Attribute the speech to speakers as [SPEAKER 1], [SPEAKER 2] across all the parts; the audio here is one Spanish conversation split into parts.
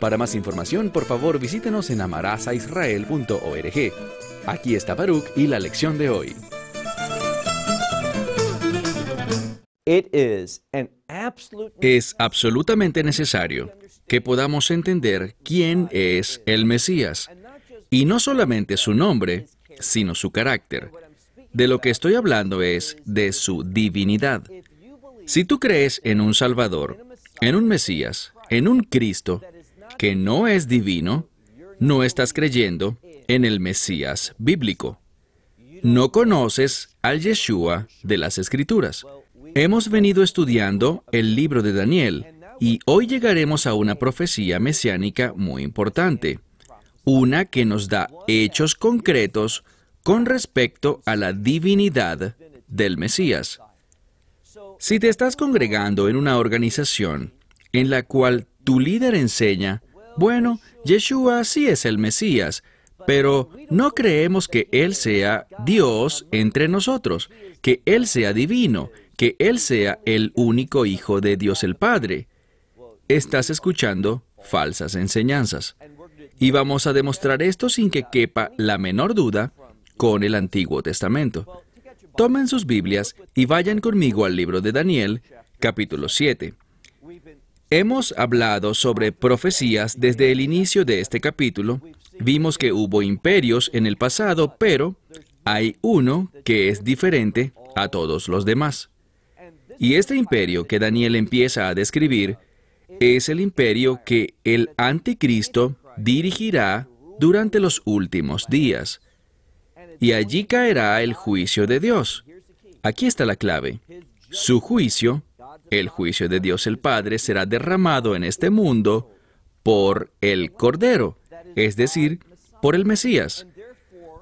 [SPEAKER 1] Para más información, por favor visítenos en amarazaisrael.org. Aquí está Baruch y la lección de hoy. Es absolutamente necesario que podamos entender quién es el Mesías, y no solamente su nombre, sino su carácter. De lo que estoy hablando es de su divinidad. Si tú crees en un Salvador, en un Mesías, en un Cristo, que no es divino, no estás creyendo en el Mesías bíblico. No conoces al Yeshua de las Escrituras. Hemos venido estudiando el libro de Daniel y hoy llegaremos a una profecía mesiánica muy importante, una que nos da hechos concretos con respecto a la divinidad del Mesías. Si te estás congregando en una organización en la cual tu líder enseña bueno, Yeshua sí es el Mesías, pero no creemos que Él sea Dios entre nosotros, que Él sea divino, que Él sea el único Hijo de Dios el Padre. Estás escuchando falsas enseñanzas. Y vamos a demostrar esto sin que quepa la menor duda con el Antiguo Testamento. Tomen sus Biblias y vayan conmigo al libro de Daniel, capítulo 7. Hemos hablado sobre profecías desde el inicio de este capítulo. Vimos que hubo imperios en el pasado, pero hay uno que es diferente a todos los demás. Y este imperio que Daniel empieza a describir es el imperio que el anticristo dirigirá durante los últimos días. Y allí caerá el juicio de Dios. Aquí está la clave. Su juicio el juicio de Dios el Padre será derramado en este mundo por el Cordero, es decir, por el Mesías.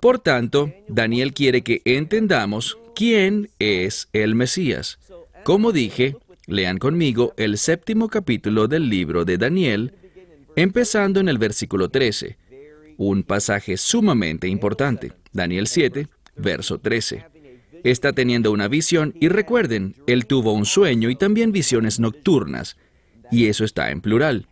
[SPEAKER 1] Por tanto, Daniel quiere que entendamos quién es el Mesías. Como dije, lean conmigo el séptimo capítulo del libro de Daniel, empezando en el versículo 13, un pasaje sumamente importante, Daniel 7, verso 13 está teniendo una visión y recuerden, él tuvo un sueño y también visiones nocturnas, y eso está en plural.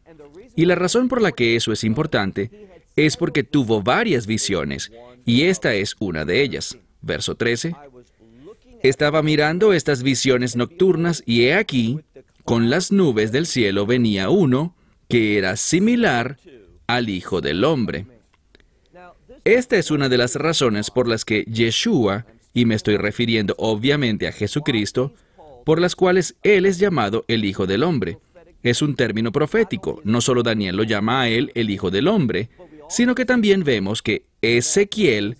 [SPEAKER 1] Y la razón por la que eso es importante es porque tuvo varias visiones, y esta es una de ellas. Verso 13. Estaba mirando estas visiones nocturnas y he aquí, con las nubes del cielo venía uno que era similar al Hijo del Hombre. Esta es una de las razones por las que Yeshua y me estoy refiriendo obviamente a Jesucristo, por las cuales Él es llamado el Hijo del Hombre. Es un término profético, no solo Daniel lo llama a Él el Hijo del Hombre, sino que también vemos que Ezequiel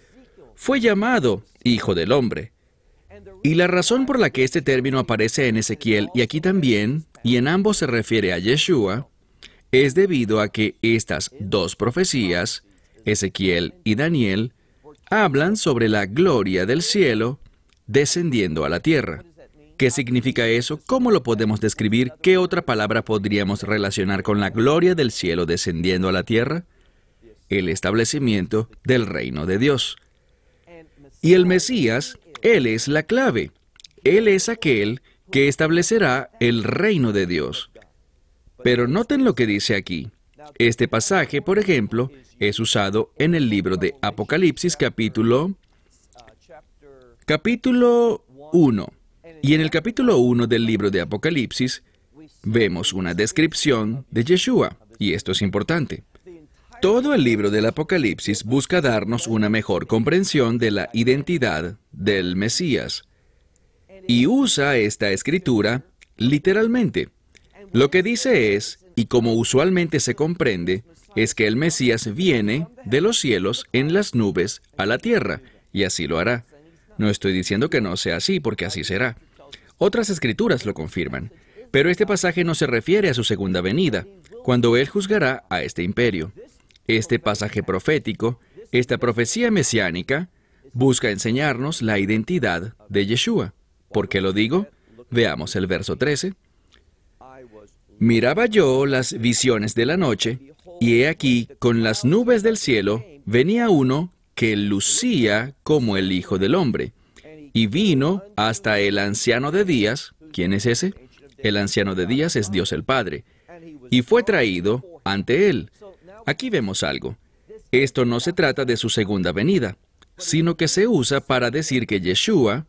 [SPEAKER 1] fue llamado Hijo del Hombre. Y la razón por la que este término aparece en Ezequiel y aquí también, y en ambos se refiere a Yeshua, es debido a que estas dos profecías, Ezequiel y Daniel, hablan sobre la gloria del cielo descendiendo a la tierra. ¿Qué significa eso? ¿Cómo lo podemos describir? ¿Qué otra palabra podríamos relacionar con la gloria del cielo descendiendo a la tierra? El establecimiento del reino de Dios. Y el Mesías, Él es la clave. Él es aquel que establecerá el reino de Dios. Pero noten lo que dice aquí. Este pasaje, por ejemplo, es usado en el libro de Apocalipsis capítulo capítulo 1. Y en el capítulo 1 del libro de Apocalipsis vemos una descripción de Yeshua, y esto es importante. Todo el libro del Apocalipsis busca darnos una mejor comprensión de la identidad del Mesías, y usa esta escritura literalmente. Lo que dice es, y como usualmente se comprende, es que el Mesías viene de los cielos en las nubes a la tierra, y así lo hará. No estoy diciendo que no sea así, porque así será. Otras escrituras lo confirman. Pero este pasaje no se refiere a su segunda venida. cuando Él juzgará a este imperio. Este pasaje profético, esta profecía mesiánica, busca enseñarnos la identidad de Yeshua. ¿Por qué lo digo? Veamos el verso 13. Miraba yo las visiones de la noche, y he aquí, con las nubes del cielo, venía uno que lucía como el Hijo del Hombre, y vino hasta el anciano de días. ¿Quién es ese? El anciano de días es Dios el Padre, y fue traído ante él. Aquí vemos algo. Esto no se trata de su segunda venida, sino que se usa para decir que Yeshua,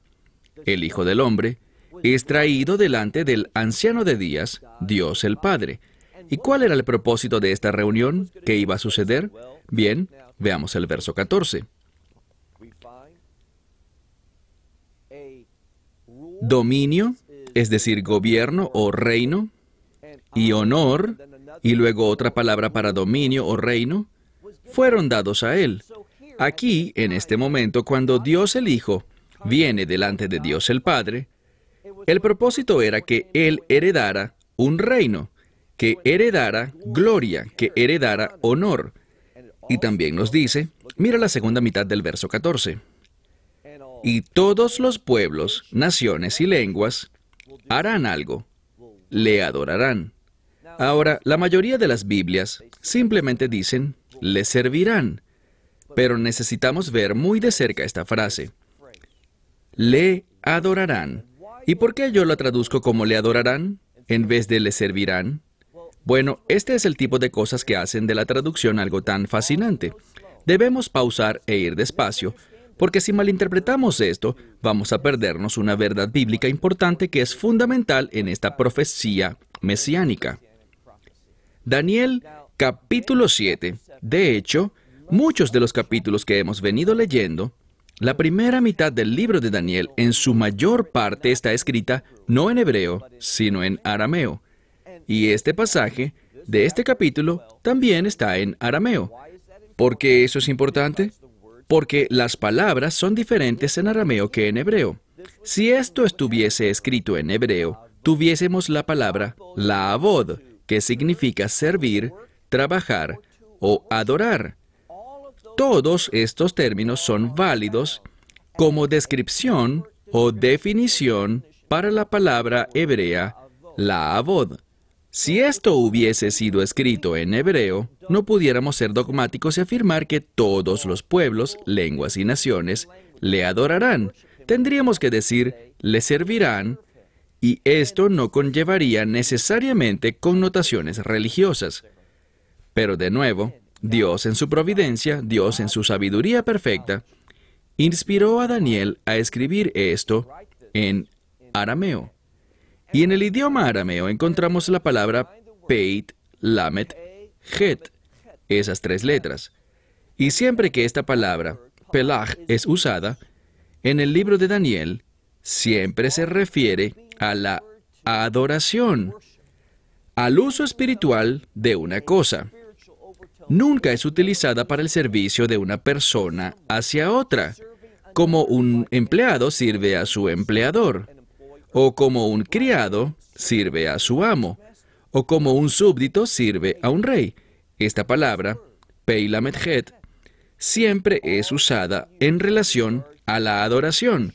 [SPEAKER 1] el Hijo del Hombre, es traído delante del anciano de días, Dios el Padre. ¿Y cuál era el propósito de esta reunión? ¿Qué iba a suceder? Bien, veamos el verso 14. Dominio, es decir, gobierno o reino, y honor, y luego otra palabra para dominio o reino, fueron dados a él. Aquí, en este momento, cuando Dios el Hijo viene delante de Dios el Padre, el propósito era que Él heredara un reino, que heredara gloria, que heredara honor. Y también nos dice, mira la segunda mitad del verso 14, y todos los pueblos, naciones y lenguas harán algo, le adorarán. Ahora, la mayoría de las Biblias simplemente dicen, le servirán, pero necesitamos ver muy de cerca esta frase. Le adorarán. ¿Y por qué yo la traduzco como le adorarán en vez de le servirán? Bueno, este es el tipo de cosas que hacen de la traducción algo tan fascinante. Debemos pausar e ir despacio, porque si malinterpretamos esto, vamos a perdernos una verdad bíblica importante que es fundamental en esta profecía mesiánica. Daniel capítulo 7. De hecho, muchos de los capítulos que hemos venido leyendo la primera mitad del libro de Daniel en su mayor parte está escrita no en hebreo, sino en arameo. Y este pasaje de este capítulo también está en arameo. ¿Por qué eso es importante? Porque las palabras son diferentes en arameo que en hebreo. Si esto estuviese escrito en hebreo, tuviésemos la palabra laavod, que significa servir, trabajar o adorar. Todos estos términos son válidos como descripción o definición para la palabra hebrea la avod. Si esto hubiese sido escrito en hebreo, no pudiéramos ser dogmáticos y afirmar que todos los pueblos, lenguas y naciones le adorarán. Tendríamos que decir le servirán y esto no conllevaría necesariamente connotaciones religiosas. Pero de nuevo, Dios en su providencia, Dios en su sabiduría perfecta, inspiró a Daniel a escribir esto en arameo. Y en el idioma arameo encontramos la palabra Peit, Lamet, Het, esas tres letras. Y siempre que esta palabra, Pelach, es usada, en el libro de Daniel, siempre se refiere a la adoración, al uso espiritual de una cosa nunca es utilizada para el servicio de una persona hacia otra, como un empleado sirve a su empleador, o como un criado sirve a su amo, o como un súbdito sirve a un rey. Esta palabra, Peilametjet, siempre es usada en relación a la adoración,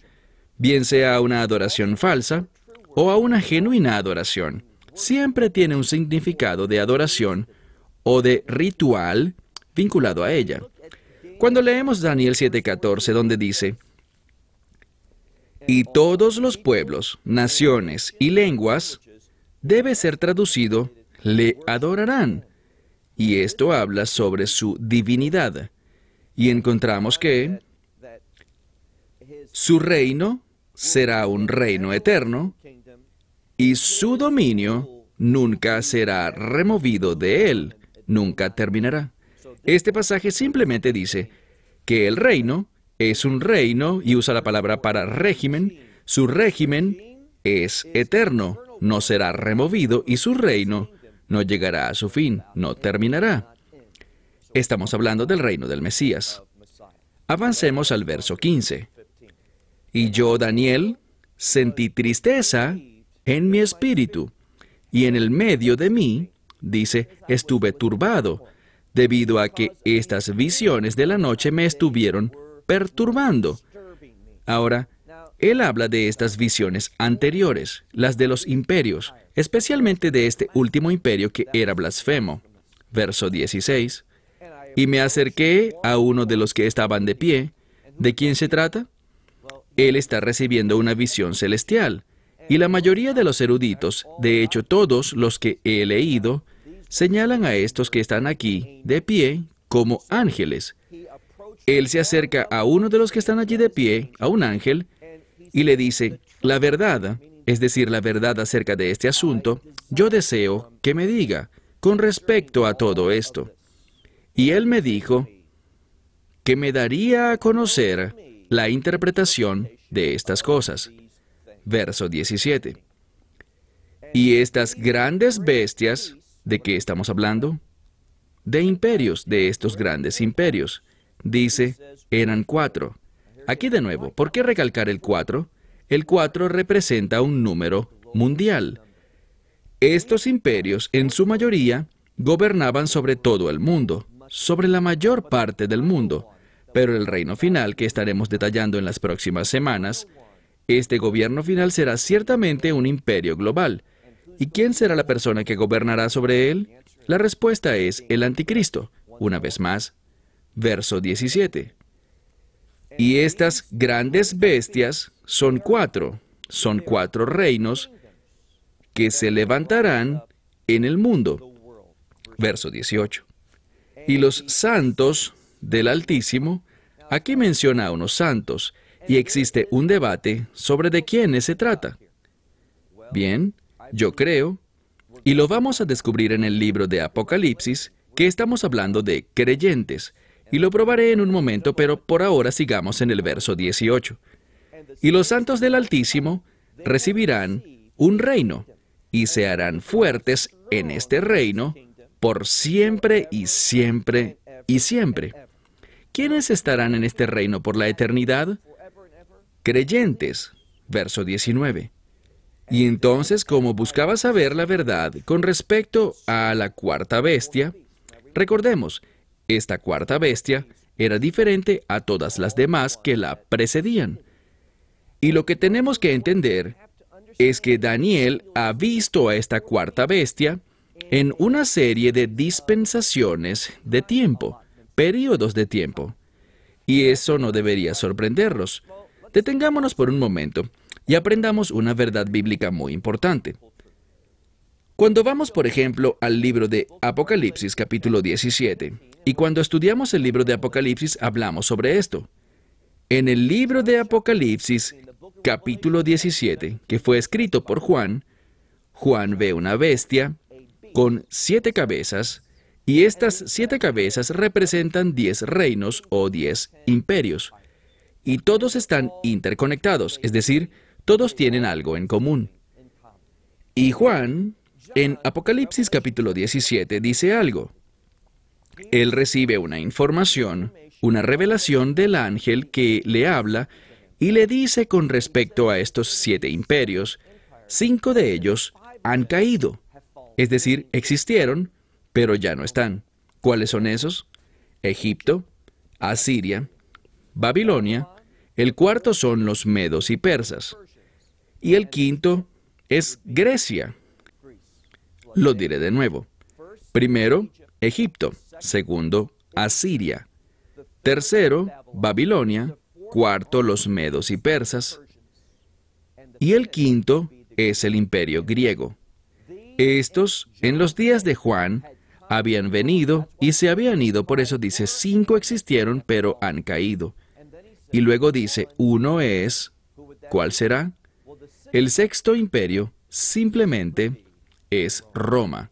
[SPEAKER 1] bien sea una adoración falsa o a una genuina adoración. Siempre tiene un significado de adoración o de ritual vinculado a ella. Cuando leemos Daniel 7:14, donde dice, y todos los pueblos, naciones y lenguas, debe ser traducido, le adorarán. Y esto habla sobre su divinidad. Y encontramos que su reino será un reino eterno y su dominio nunca será removido de él nunca terminará. Este pasaje simplemente dice que el reino es un reino y usa la palabra para régimen. Su régimen es eterno, no será removido y su reino no llegará a su fin, no terminará. Estamos hablando del reino del Mesías. Avancemos al verso 15. Y yo, Daniel, sentí tristeza en mi espíritu, y en el medio de mí dice, estuve turbado, debido a que estas visiones de la noche me estuvieron perturbando. Ahora, él habla de estas visiones anteriores, las de los imperios, especialmente de este último imperio que era blasfemo. Verso 16. Y me acerqué a uno de los que estaban de pie. ¿De quién se trata? Él está recibiendo una visión celestial. Y la mayoría de los eruditos, de hecho todos los que he leído, señalan a estos que están aquí de pie como ángeles. Él se acerca a uno de los que están allí de pie, a un ángel, y le dice, la verdad, es decir, la verdad acerca de este asunto, yo deseo que me diga con respecto a todo esto. Y él me dijo que me daría a conocer la interpretación de estas cosas. Verso 17. Y estas grandes bestias, ¿de qué estamos hablando? De imperios, de estos grandes imperios. Dice, eran cuatro. Aquí de nuevo, ¿por qué recalcar el 4? El 4 representa un número mundial. Estos imperios, en su mayoría, gobernaban sobre todo el mundo, sobre la mayor parte del mundo, pero el reino final que estaremos detallando en las próximas semanas, este gobierno final será ciertamente un imperio global. ¿Y quién será la persona que gobernará sobre él? La respuesta es el anticristo. Una vez más, verso 17. Y estas grandes bestias son cuatro, son cuatro reinos que se levantarán en el mundo. Verso 18. Y los santos del Altísimo, aquí menciona a unos santos, y existe un debate sobre de quiénes se trata. Bien, yo creo, y lo vamos a descubrir en el libro de Apocalipsis, que estamos hablando de creyentes, y lo probaré en un momento, pero por ahora sigamos en el verso 18. Y los santos del Altísimo recibirán un reino, y se harán fuertes en este reino por siempre y siempre y siempre. ¿Quiénes estarán en este reino por la eternidad? Creyentes. Verso 19. Y entonces, como buscaba saber la verdad con respecto a la cuarta bestia, recordemos, esta cuarta bestia era diferente a todas las demás que la precedían. Y lo que tenemos que entender es que Daniel ha visto a esta cuarta bestia en una serie de dispensaciones de tiempo, periodos de tiempo. Y eso no debería sorprendernos. Detengámonos por un momento y aprendamos una verdad bíblica muy importante. Cuando vamos, por ejemplo, al libro de Apocalipsis capítulo 17, y cuando estudiamos el libro de Apocalipsis hablamos sobre esto. En el libro de Apocalipsis capítulo 17, que fue escrito por Juan, Juan ve una bestia con siete cabezas, y estas siete cabezas representan diez reinos o diez imperios. Y todos están interconectados, es decir, todos tienen algo en común. Y Juan, en Apocalipsis capítulo 17, dice algo. Él recibe una información, una revelación del ángel que le habla y le dice con respecto a estos siete imperios, cinco de ellos han caído, es decir, existieron, pero ya no están. ¿Cuáles son esos? Egipto, Asiria, Babilonia, el cuarto son los medos y persas, y el quinto es Grecia. Lo diré de nuevo. Primero, Egipto. Segundo, Asiria. Tercero, Babilonia cuarto los medos y persas, y el quinto es el imperio griego. Estos, en los días de Juan, habían venido y se habían ido, por eso dice, cinco existieron, pero han caído. Y luego dice, uno es, ¿cuál será? El sexto imperio simplemente es Roma.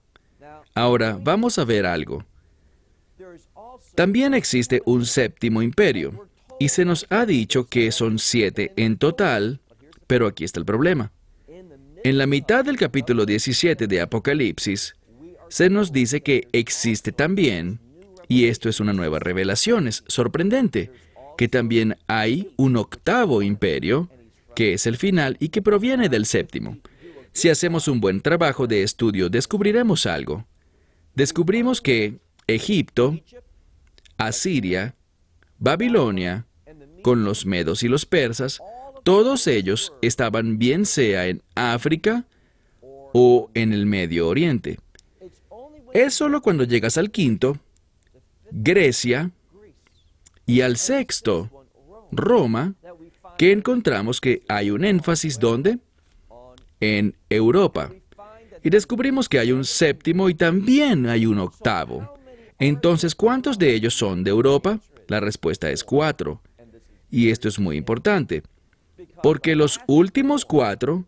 [SPEAKER 1] Ahora, vamos a ver algo. También existe un séptimo imperio, y se nos ha dicho que son siete en total, pero aquí está el problema. En la mitad del capítulo 17 de Apocalipsis, se nos dice que existe también, y esto es una nueva revelación, es sorprendente, que también hay un octavo imperio, que es el final y que proviene del séptimo. Si hacemos un buen trabajo de estudio, descubriremos algo. descubrimos que Egipto, Asiria, Babilonia, con los medos y los persas, todos ellos estaban bien sea en África o en el Medio Oriente. Es solo cuando llegas al quinto, Grecia, y al sexto, Roma, que encontramos que hay un énfasis donde? En Europa. Y descubrimos que hay un séptimo y también hay un octavo. Entonces, ¿cuántos de ellos son de Europa? La respuesta es cuatro. Y esto es muy importante, porque los últimos cuatro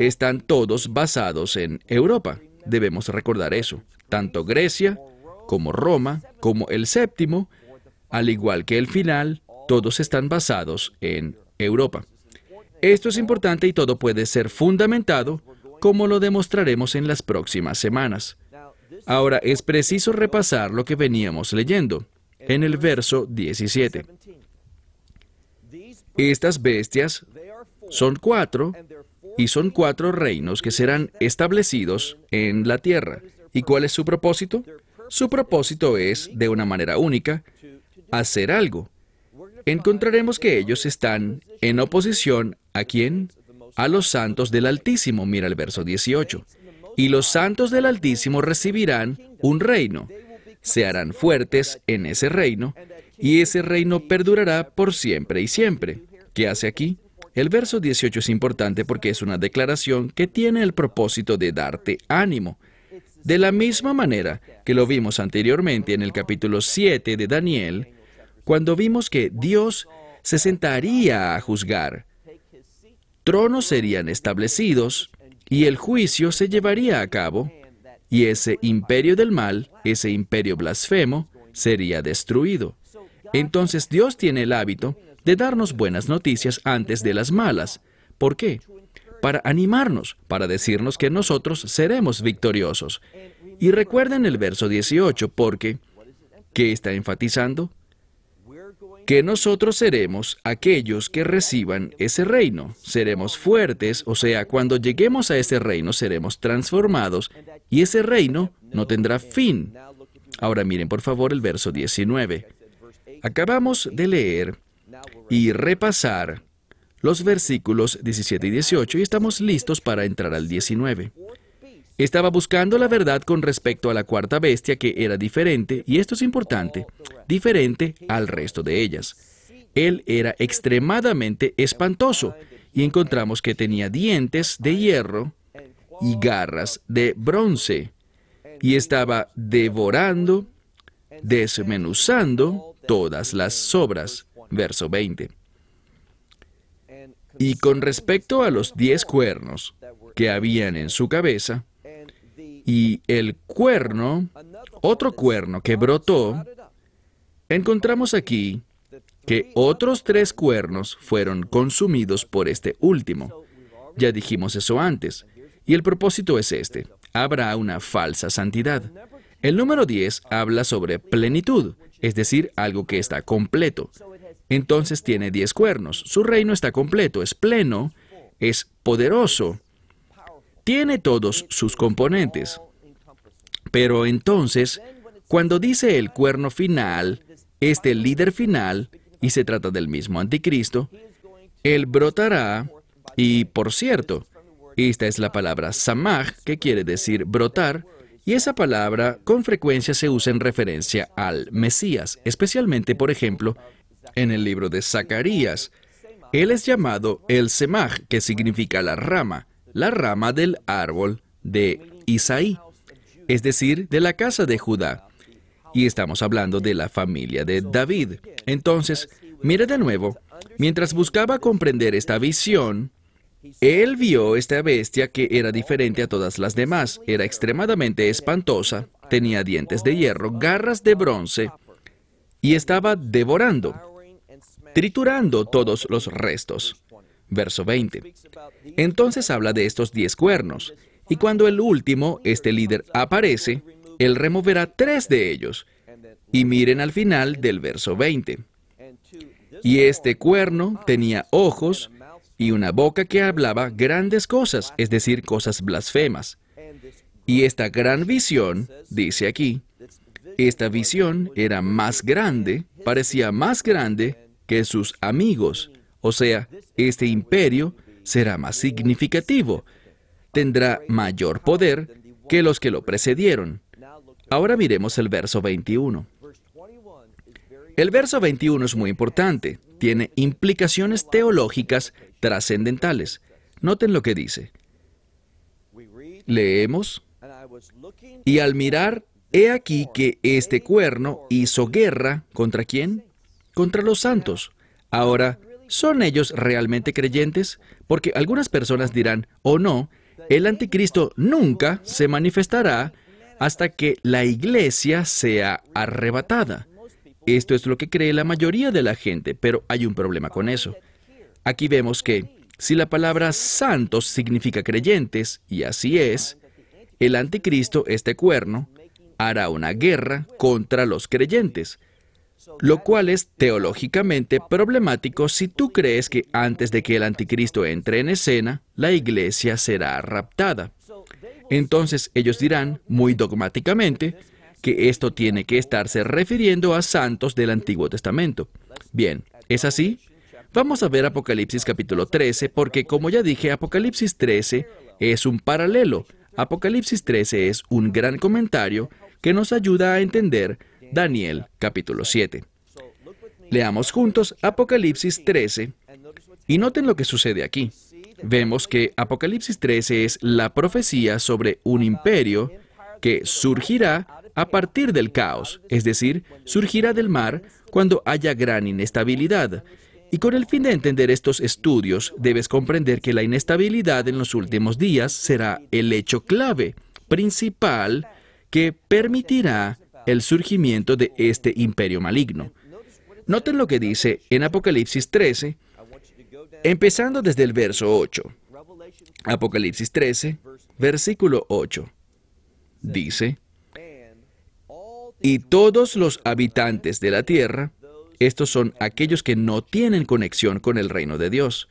[SPEAKER 1] están todos basados en Europa. Debemos recordar eso. Tanto Grecia, como Roma, como el séptimo, al igual que el final, todos están basados en Europa. Esto es importante y todo puede ser fundamentado, como lo demostraremos en las próximas semanas. Ahora es preciso repasar lo que veníamos leyendo en el verso 17. Estas bestias son cuatro y son cuatro reinos que serán establecidos en la tierra. ¿Y cuál es su propósito? Su propósito es, de una manera única, hacer algo. Encontraremos que ellos están en oposición a quién? A los santos del Altísimo, mira el verso 18. Y los santos del Altísimo recibirán un reino. Se harán fuertes en ese reino, y ese reino perdurará por siempre y siempre. ¿Qué hace aquí? El verso 18 es importante porque es una declaración que tiene el propósito de darte ánimo. De la misma manera que lo vimos anteriormente en el capítulo 7 de Daniel, cuando vimos que Dios se sentaría a juzgar. Tronos serían establecidos y el juicio se llevaría a cabo, y ese imperio del mal, ese imperio blasfemo, sería destruido. Entonces Dios tiene el hábito de darnos buenas noticias antes de las malas. ¿Por qué? Para animarnos, para decirnos que nosotros seremos victoriosos. Y recuerden el verso 18, porque, ¿qué está enfatizando? Que nosotros seremos aquellos que reciban ese reino. Seremos fuertes, o sea, cuando lleguemos a ese reino seremos transformados y ese reino no tendrá fin. Ahora miren por favor el verso 19. Acabamos de leer y repasar los versículos 17 y 18 y estamos listos para entrar al 19. Estaba buscando la verdad con respecto a la cuarta bestia que era diferente, y esto es importante, diferente al resto de ellas. Él era extremadamente espantoso, y encontramos que tenía dientes de hierro y garras de bronce, y estaba devorando, desmenuzando todas las sobras. Verso 20. Y con respecto a los diez cuernos que habían en su cabeza, y el cuerno, otro cuerno que brotó, encontramos aquí que otros tres cuernos fueron consumidos por este último. Ya dijimos eso antes. Y el propósito es este. Habrá una falsa santidad. El número 10 habla sobre plenitud, es decir, algo que está completo. Entonces tiene 10 cuernos. Su reino está completo, es pleno, es poderoso, tiene todos sus componentes. Pero entonces, cuando dice el cuerno final, este líder final, y se trata del mismo anticristo, él brotará, y por cierto, esta es la palabra samaj, que quiere decir brotar, y esa palabra con frecuencia se usa en referencia al Mesías, especialmente, por ejemplo, en el libro de Zacarías. Él es llamado el Semaj, que significa la rama, la rama del árbol de Isaí, es decir, de la casa de Judá. Y estamos hablando de la familia de David. Entonces, mire de nuevo, mientras buscaba comprender esta visión, él vio esta bestia que era diferente a todas las demás, era extremadamente espantosa, tenía dientes de hierro, garras de bronce, y estaba devorando, triturando todos los restos verso 20. Entonces habla de estos diez cuernos, y cuando el último, este líder, aparece, él removerá tres de ellos. Y miren al final del verso 20. Y este cuerno tenía ojos y una boca que hablaba grandes cosas, es decir, cosas blasfemas. Y esta gran visión, dice aquí, esta visión era más grande, parecía más grande que sus amigos. O sea, este imperio será más significativo, tendrá mayor poder que los que lo precedieron. Ahora miremos el verso 21. El verso 21 es muy importante, tiene implicaciones teológicas trascendentales. Noten lo que dice. Leemos, y al mirar, he aquí que este cuerno hizo guerra contra quién? Contra los santos. Ahora, ¿son ellos realmente creyentes? Porque algunas personas dirán, o no, el anticristo nunca se manifestará hasta que la iglesia sea arrebatada. Esto es lo que cree la mayoría de la gente, pero hay un problema con eso. Aquí vemos que si la palabra santos significa creyentes, y así es, el anticristo, este cuerno, hará una guerra contra los creyentes, lo cual es teológicamente problemático si tú crees que antes de que el anticristo entre en escena, la iglesia será raptada. Entonces ellos dirán, muy dogmáticamente, que esto tiene que estarse refiriendo a santos del Antiguo Testamento. Bien, ¿es así? Vamos a ver Apocalipsis capítulo 13 porque como ya dije, Apocalipsis 13 es un paralelo. Apocalipsis 13 es un gran comentario que nos ayuda a entender Daniel capítulo 7. Leamos juntos Apocalipsis 13 y noten lo que sucede aquí. Vemos que Apocalipsis 13 es la profecía sobre un imperio que surgirá a partir del caos, es decir, surgirá del mar cuando haya gran inestabilidad. Y con el fin de entender estos estudios, debes comprender que la inestabilidad en los últimos días será el hecho clave, principal, que permitirá el surgimiento de este imperio maligno. Noten lo que dice en Apocalipsis 13, empezando desde el verso 8. Apocalipsis 13, versículo 8. Dice, y todos los habitantes de la tierra, estos son aquellos que no tienen conexión con el reino de Dios.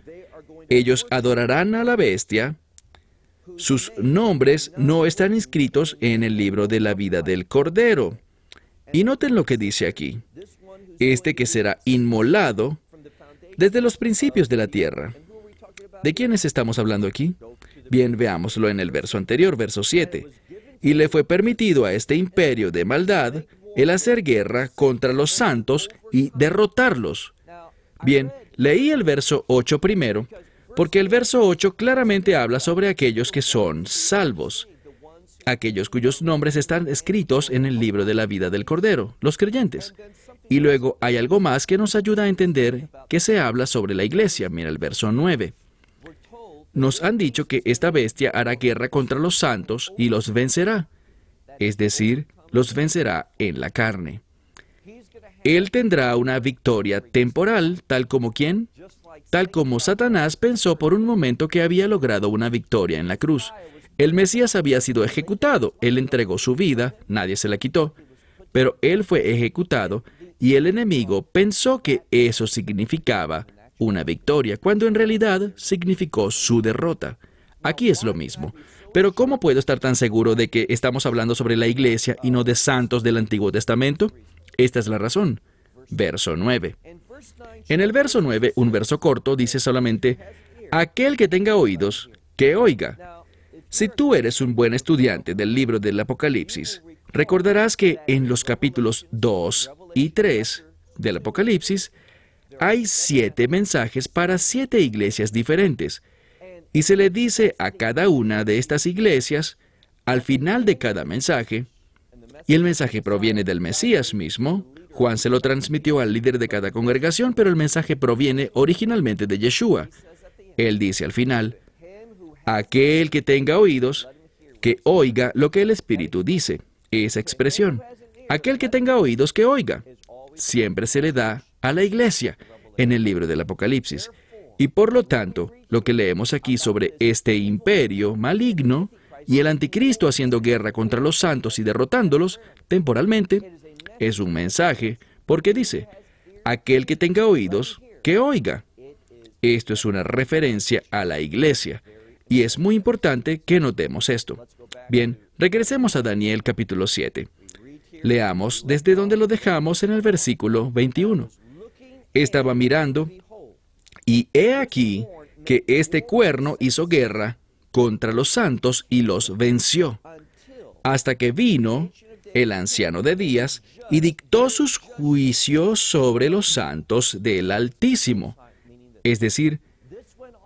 [SPEAKER 1] Ellos adorarán a la bestia. Sus nombres no están inscritos en el libro de la vida del Cordero. Y noten lo que dice aquí. Este que será inmolado desde los principios de la tierra. ¿De quiénes estamos hablando aquí? Bien, veámoslo en el verso anterior, verso 7. Y le fue permitido a este imperio de maldad el hacer guerra contra los santos y derrotarlos. Bien, leí el verso 8 primero, porque el verso 8 claramente habla sobre aquellos que son salvos aquellos cuyos nombres están escritos en el libro de la vida del Cordero, los creyentes. Y luego hay algo más que nos ayuda a entender que se habla sobre la iglesia. Mira el verso 9. Nos han dicho que esta bestia hará guerra contra los santos y los vencerá, es decir, los vencerá en la carne. Él tendrá una victoria temporal, tal como quién? Tal como Satanás pensó por un momento que había logrado una victoria en la cruz. El Mesías había sido ejecutado, él entregó su vida, nadie se la quitó, pero él fue ejecutado y el enemigo pensó que eso significaba una victoria, cuando en realidad significó su derrota. Aquí es lo mismo. Pero ¿cómo puedo estar tan seguro de que estamos hablando sobre la iglesia y no de santos del Antiguo Testamento? Esta es la razón. Verso 9. En el verso 9, un verso corto, dice solamente, aquel que tenga oídos, que oiga. Si tú eres un buen estudiante del libro del Apocalipsis, recordarás que en los capítulos 2 y 3 del Apocalipsis hay siete mensajes para siete iglesias diferentes. Y se le dice a cada una de estas iglesias, al final de cada mensaje, y el mensaje proviene del Mesías mismo, Juan se lo transmitió al líder de cada congregación, pero el mensaje proviene originalmente de Yeshua. Él dice al final, Aquel que tenga oídos, que oiga lo que el Espíritu dice. Esa expresión. Aquel que tenga oídos, que oiga. Siempre se le da a la iglesia en el libro del Apocalipsis. Y por lo tanto, lo que leemos aquí sobre este imperio maligno y el anticristo haciendo guerra contra los santos y derrotándolos temporalmente, es un mensaje, porque dice, aquel que tenga oídos, que oiga. Esto es una referencia a la iglesia. Y es muy importante que notemos esto. Bien, Regresemos a Daniel capítulo 7. Leamos desde donde lo dejamos en el versículo 21. Estaba mirando, y he aquí que este cuerno hizo guerra contra los santos y los venció, hasta que vino el anciano de días y dictó sus juicios sobre los santos del Altísimo. Es decir,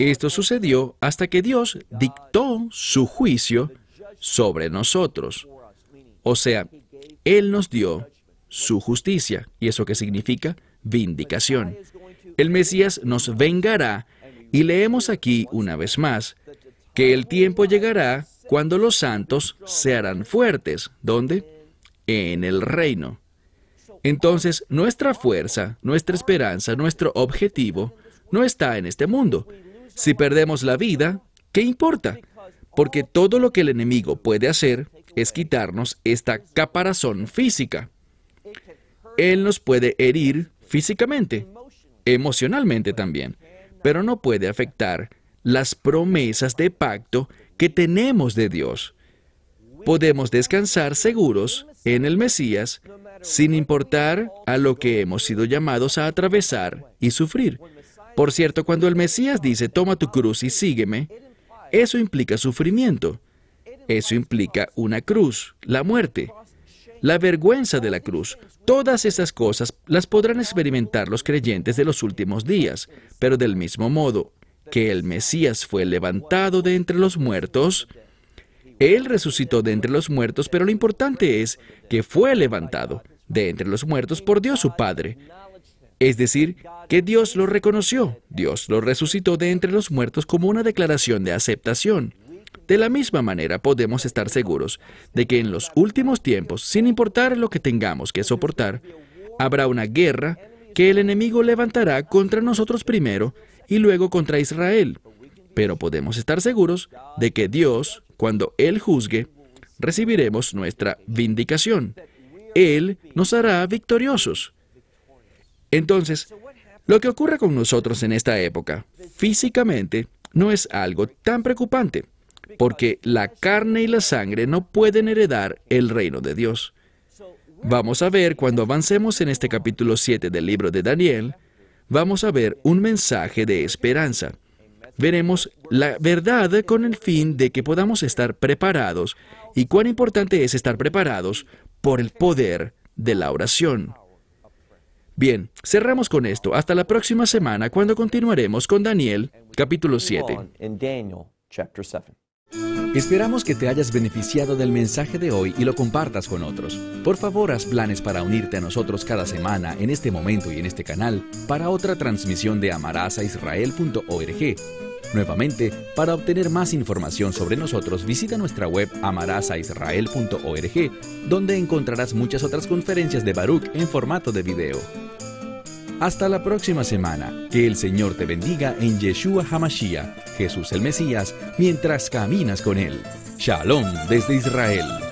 [SPEAKER 1] esto sucedió hasta que Dios dictó su juicio sobre nosotros. O sea, Él nos dio su justicia. ¿Y eso qué significa? Vindicación. El Mesías nos vengará y leemos aquí una vez más que el tiempo llegará cuando los santos se harán fuertes. ¿Dónde? En el reino. Entonces, nuestra fuerza, nuestra esperanza, nuestro objetivo no está en este mundo. Si perdemos la vida, ¿qué importa? porque todo lo que el enemigo puede hacer es quitarnos esta caparazón física. Él nos puede herir físicamente, emocionalmente también, pero no puede afectar las promesas de pacto que tenemos de Dios. Podemos descansar seguros en el Mesías sin importar a lo que hemos sido llamados a atravesar y sufrir. Por cierto, cuando el Mesías dice, toma tu cruz y sígueme, eso implica sufrimiento. Eso implica una cruz, la muerte, la vergüenza de la cruz. Todas esas cosas las podrán experimentar los creyentes de los últimos días, pero del mismo modo que el Mesías fue levantado de entre los muertos, Él resucitó de entre los muertos, pero lo importante es que fue levantado de entre los muertos por Dios su Padre. Es decir, que Dios lo reconoció, Dios lo resucitó de entre los muertos como una declaración de aceptación. De la misma manera podemos estar seguros de que en los últimos tiempos, sin importar lo que tengamos que soportar, habrá una guerra que el enemigo levantará contra nosotros primero y luego contra Israel. Pero podemos estar seguros de que Dios, cuando Él juzgue, recibiremos nuestra vindicación. Él nos hará victoriosos. Entonces, lo que ocurre con nosotros en esta época, físicamente, no es algo tan preocupante, porque la carne y la sangre no pueden heredar el reino de Dios. Vamos a ver cuando avancemos en este capítulo 7 del libro de Daniel, vamos a ver un mensaje de esperanza. Veremos la verdad con el fin de que podamos estar preparados y cuán importante es estar preparados por el poder de la oración. Bien, cerramos con esto. Hasta la próxima semana cuando continuaremos con Daniel, capítulo 7.
[SPEAKER 2] Esperamos que te hayas beneficiado del mensaje de hoy y lo compartas con otros. Por favor, haz planes para unirte a nosotros cada semana en este momento y en este canal para otra transmisión de amarazaisrael.org. Nuevamente, para obtener más información sobre nosotros, visita nuestra web amarazaisrael.org, donde encontrarás muchas otras conferencias de Baruch en formato de video. Hasta la próxima semana. Que el Señor te bendiga en Yeshua Hamashiach, Jesús el Mesías, mientras caminas con Él. Shalom desde Israel.